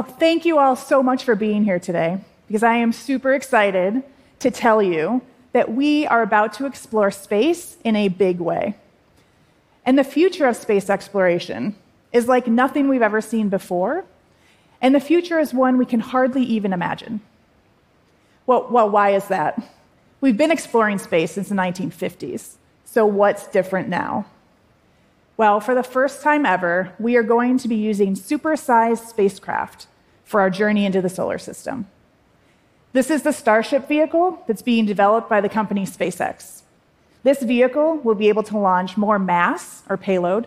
Well, thank you all so much for being here today because I am super excited to tell you that we are about to explore space in a big way. And the future of space exploration is like nothing we've ever seen before, and the future is one we can hardly even imagine. Well, well why is that? We've been exploring space since the 1950s, so what's different now? Well, for the first time ever, we are going to be using supersized spacecraft for our journey into the solar system. This is the Starship vehicle that's being developed by the company SpaceX. This vehicle will be able to launch more mass or payload,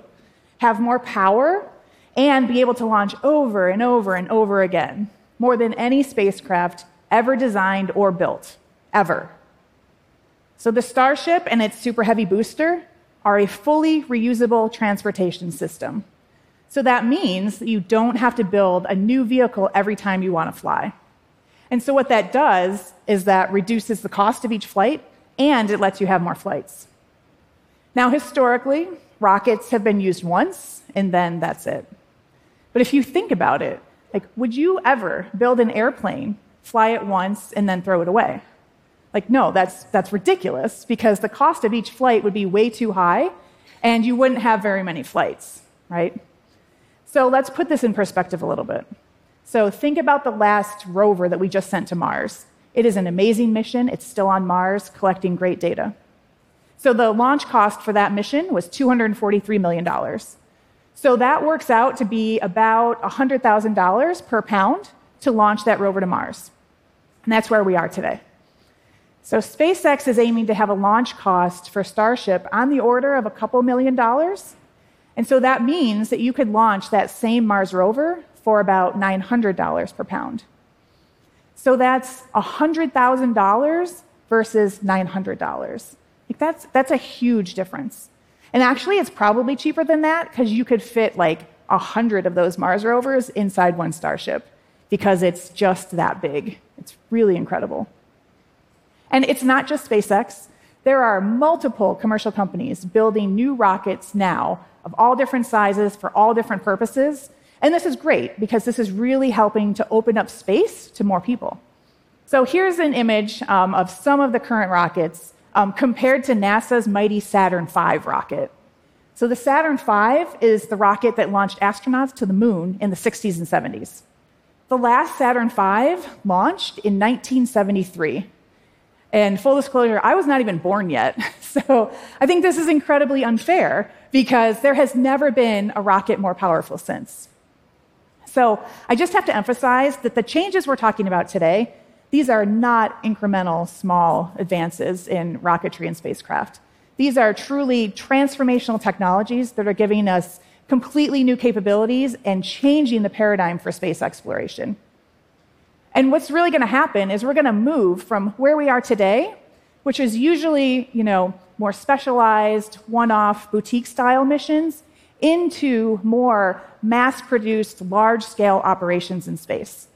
have more power, and be able to launch over and over and over again, more than any spacecraft ever designed or built, ever. So the Starship and its Super Heavy booster are a fully reusable transportation system. So that means that you don't have to build a new vehicle every time you want to fly. And so what that does is that reduces the cost of each flight and it lets you have more flights. Now, historically, rockets have been used once and then that's it. But if you think about it, like, would you ever build an airplane, fly it once, and then throw it away? Like, no, that's, that's ridiculous because the cost of each flight would be way too high and you wouldn't have very many flights, right? So let's put this in perspective a little bit. So think about the last rover that we just sent to Mars. It is an amazing mission. It's still on Mars collecting great data. So the launch cost for that mission was $243 million. So that works out to be about $100,000 per pound to launch that rover to Mars. And that's where we are today. So SpaceX is aiming to have a launch cost for Starship on the order of a couple million dollars. And so that means that you could launch that same Mars rover for about $900 per pound. So that's $100,000 versus $900. Like that's, that's a huge difference. And actually, it's probably cheaper than that because you could fit like 100 of those Mars rovers inside one Starship because it's just that big. It's really incredible. And it's not just SpaceX. There are multiple commercial companies building new rockets now of all different sizes for all different purposes. And this is great because this is really helping to open up space to more people. So here's an image um, of some of the current rockets um, compared to NASA's mighty Saturn V rocket. So the Saturn V is the rocket that launched astronauts to the moon in the 60s and 70s. The last Saturn V launched in 1973. And full disclosure, I was not even born yet. So I think this is incredibly unfair because there has never been a rocket more powerful since. So I just have to emphasize that the changes we're talking about today, these are not incremental, small advances in rocketry and spacecraft. These are truly transformational technologies that are giving us completely new capabilities and changing the paradigm for space exploration. And what's really going to happen is we're going to move from where we are today, which is usually, you know, more specialized, one-off, boutique-style missions, into more mass-produced, large-scale operations in space.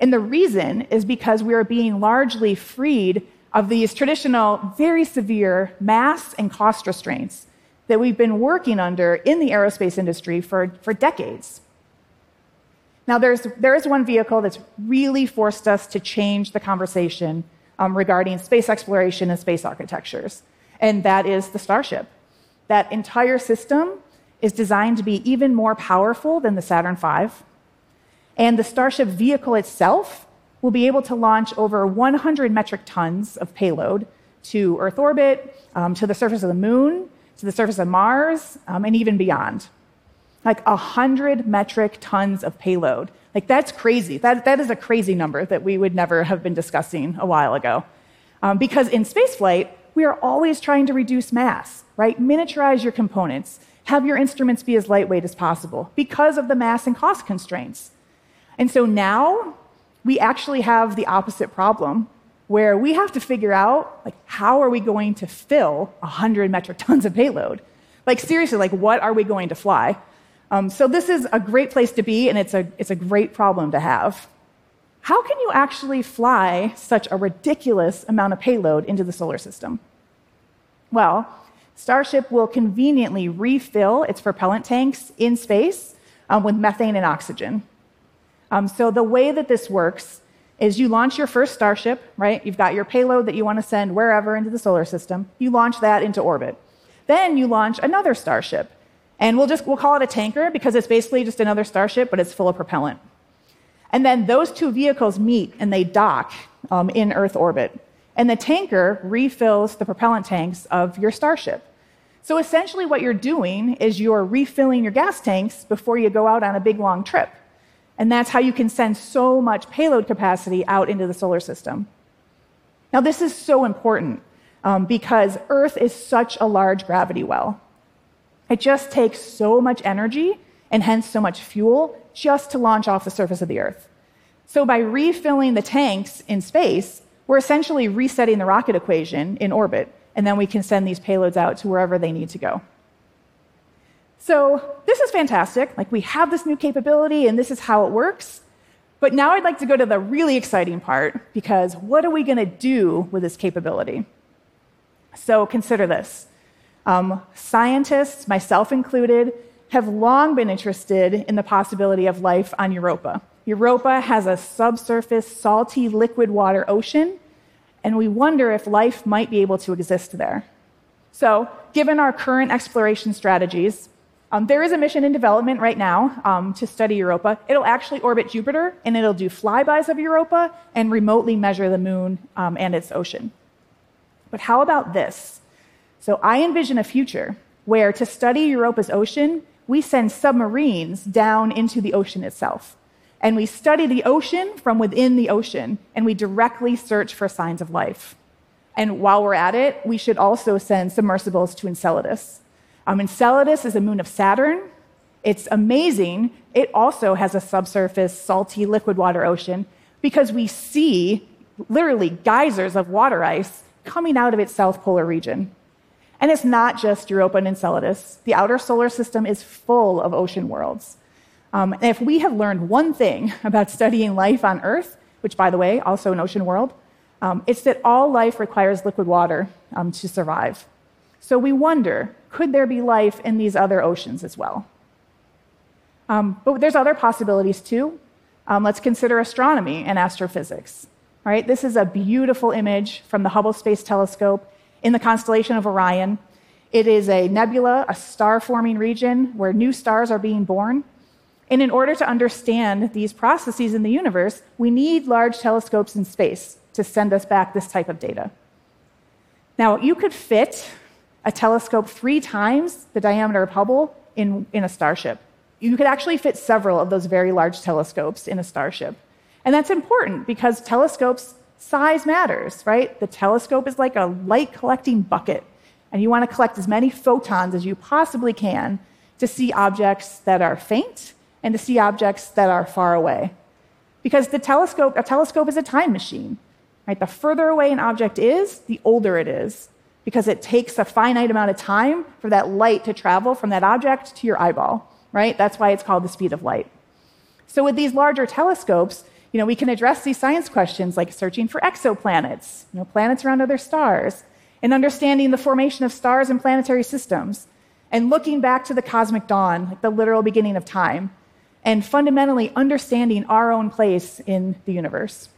And the reason is because we are being largely freed of these traditional, very severe mass and cost restraints that we've been working under in the aerospace industry for, for decades. Now, there's, there is one vehicle that's really forced us to change the conversation um, regarding space exploration and space architectures, and that is the Starship. That entire system is designed to be even more powerful than the Saturn V, and the Starship vehicle itself will be able to launch over 100 metric tons of payload to Earth orbit, um, to the surface of the moon, to the surface of Mars, um, and even beyond like 100 metric tons of payload. Like, that's crazy. That, that is a crazy number that we would never have been discussing a while ago. Um, because in spaceflight, we are always trying to reduce mass, right? Miniaturize your components, have your instruments be as lightweight as possible because of the mass and cost constraints. And so now we actually have the opposite problem where we have to figure out like how are we going to fill 100 metric tons of payload? Like seriously, like what are we going to fly? Um, so this is a great place to be, and it's a, it's a great problem to have. How can you actually fly such a ridiculous amount of payload into the solar system? Well, Starship will conveniently refill its propellant tanks in space um, with methane and oxygen. Um, so the way that this works is you launch your first Starship, right? You've got your payload that you want to send wherever into the solar system. You launch that into orbit. Then you launch another Starship. And we'll just we'll call it a tanker because it's basically just another Starship, but it's full of propellant. And then those two vehicles meet and they dock um, in Earth orbit. And the tanker refills the propellant tanks of your Starship. So essentially, what you're doing is you're refilling your gas tanks before you go out on a big long trip. And that's how you can send so much payload capacity out into the solar system. Now, this is so important um, because Earth is such a large gravity well. It just takes so much energy and hence so much fuel just to launch off the surface of the Earth. So, by refilling the tanks in space, we're essentially resetting the rocket equation in orbit, and then we can send these payloads out to wherever they need to go. So, this is fantastic. Like, we have this new capability, and this is how it works. But now I'd like to go to the really exciting part because what are we going to do with this capability? So, consider this. Um, scientists, myself included, have long been interested in the possibility of life on Europa. Europa has a subsurface, salty, liquid water ocean, and we wonder if life might be able to exist there. So, given our current exploration strategies, um, there is a mission in development right now um, to study Europa. It'll actually orbit Jupiter, and it'll do flybys of Europa and remotely measure the moon um, and its ocean. But how about this? So, I envision a future where to study Europa's ocean, we send submarines down into the ocean itself. And we study the ocean from within the ocean, and we directly search for signs of life. And while we're at it, we should also send submersibles to Enceladus. Um, Enceladus is a moon of Saturn. It's amazing. It also has a subsurface, salty, liquid water ocean because we see literally geysers of water ice coming out of its south polar region. And it's not just Europa and Enceladus. The outer solar system is full of ocean worlds. Um, and if we have learned one thing about studying life on Earth, which, by the way, also an ocean world, um, it's that all life requires liquid water um, to survive. So we wonder could there be life in these other oceans as well? Um, but there's other possibilities too. Um, let's consider astronomy and astrophysics. All right, this is a beautiful image from the Hubble Space Telescope in the constellation of Orion. It is a nebula, a star forming region where new stars are being born. And in order to understand these processes in the universe, we need large telescopes in space to send us back this type of data. Now, you could fit a telescope three times the diameter of Hubble in, in a starship. You could actually fit several of those very large telescopes in a starship. And that's important because telescopes size matters, right? The telescope is like a light collecting bucket, and you want to collect as many photons as you possibly can to see objects that are faint and to see objects that are far away. Because the telescope, a telescope is a time machine. Right? The further away an object is, the older it is, because it takes a finite amount of time for that light to travel from that object to your eyeball. Right? That's why it's called the speed of light. So with these larger telescopes, you know, we can address these science questions like searching for exoplanets, you know, planets around other stars, and understanding the formation of stars and planetary systems, and looking back to the cosmic dawn, like the literal beginning of time, and fundamentally understanding our own place in the universe.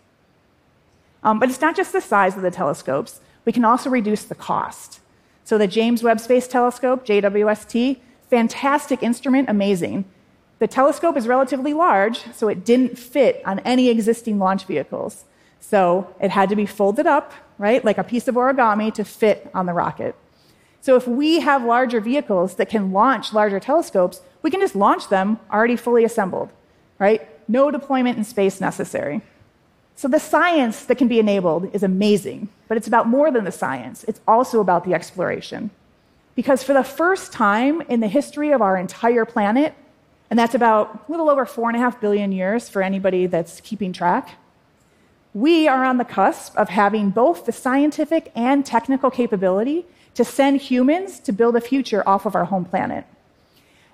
Um, but it's not just the size of the telescopes, we can also reduce the cost. So the James Webb Space Telescope, JWST, fantastic instrument, amazing. The telescope is relatively large, so it didn't fit on any existing launch vehicles. So it had to be folded up, right, like a piece of origami to fit on the rocket. So if we have larger vehicles that can launch larger telescopes, we can just launch them already fully assembled, right? No deployment in space necessary. So the science that can be enabled is amazing, but it's about more than the science. It's also about the exploration. Because for the first time in the history of our entire planet, and that's about a little over four and a half billion years for anybody that's keeping track. We are on the cusp of having both the scientific and technical capability to send humans to build a future off of our home planet.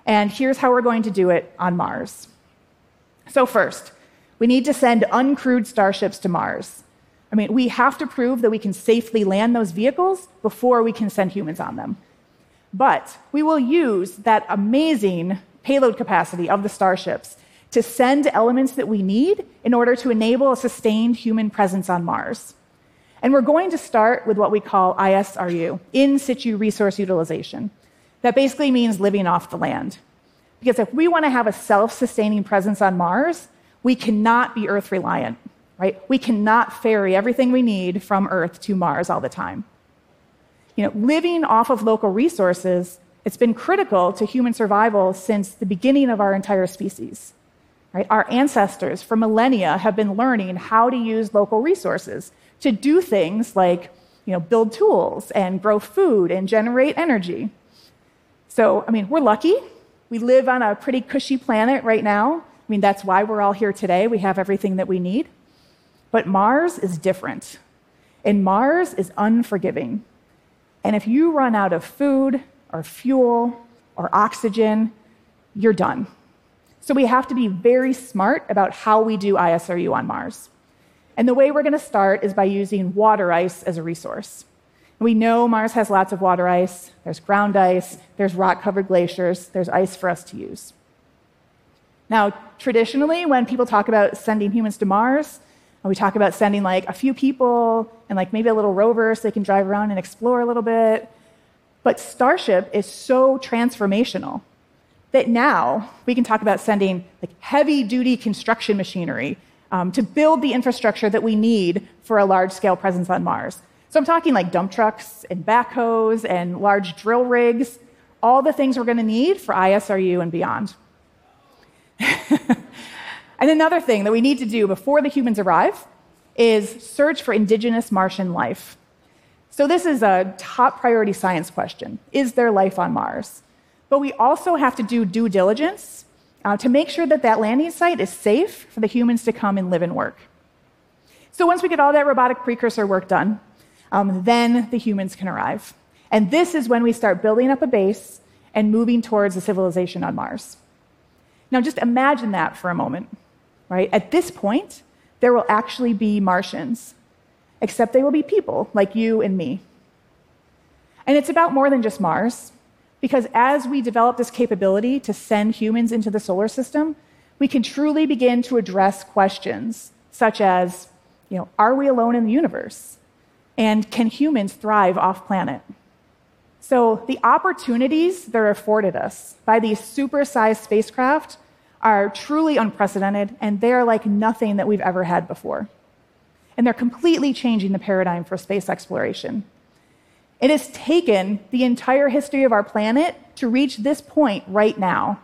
And here's how we're going to do it on Mars. So, first, we need to send uncrewed starships to Mars. I mean, we have to prove that we can safely land those vehicles before we can send humans on them. But we will use that amazing payload capacity of the starships to send elements that we need in order to enable a sustained human presence on Mars. And we're going to start with what we call ISRU, in situ resource utilization. That basically means living off the land. Because if we want to have a self sustaining presence on Mars, we cannot be Earth reliant, right? We cannot ferry everything we need from Earth to Mars all the time. You know, living off of local resources, it's been critical to human survival since the beginning of our entire species. Right? Our ancestors for millennia have been learning how to use local resources to do things like you know, build tools and grow food and generate energy. So, I mean, we're lucky. We live on a pretty cushy planet right now. I mean, that's why we're all here today. We have everything that we need. But Mars is different. And Mars is unforgiving. And if you run out of food or fuel or oxygen, you're done. So we have to be very smart about how we do ISRU on Mars. And the way we're going to start is by using water ice as a resource. We know Mars has lots of water ice. There's ground ice, there's rock covered glaciers, there's ice for us to use. Now, traditionally, when people talk about sending humans to Mars, we talk about sending like a few people and like maybe a little rover so they can drive around and explore a little bit. But Starship is so transformational that now we can talk about sending like heavy duty construction machinery um, to build the infrastructure that we need for a large scale presence on Mars. So I'm talking like dump trucks and backhoes and large drill rigs, all the things we're going to need for ISRU and beyond. and another thing that we need to do before the humans arrive is search for indigenous Martian life. So, this is a top priority science question Is there life on Mars? But we also have to do due diligence uh, to make sure that that landing site is safe for the humans to come and live and work. So, once we get all that robotic precursor work done, um, then the humans can arrive. And this is when we start building up a base and moving towards a civilization on Mars. Now, just imagine that for a moment, right? At this point, there will actually be Martians, except they will be people like you and me. And it's about more than just Mars, because as we develop this capability to send humans into the solar system, we can truly begin to address questions such as, you know, are we alone in the universe? And can humans thrive off planet? So, the opportunities that are afforded us by these supersized spacecraft are truly unprecedented, and they are like nothing that we've ever had before. And they're completely changing the paradigm for space exploration. It has taken the entire history of our planet to reach this point right now.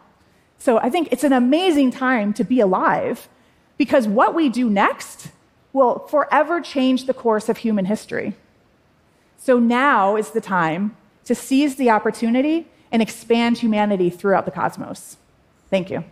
So I think it's an amazing time to be alive because what we do next will forever change the course of human history. So now is the time to seize the opportunity and expand humanity throughout the cosmos. Thank you.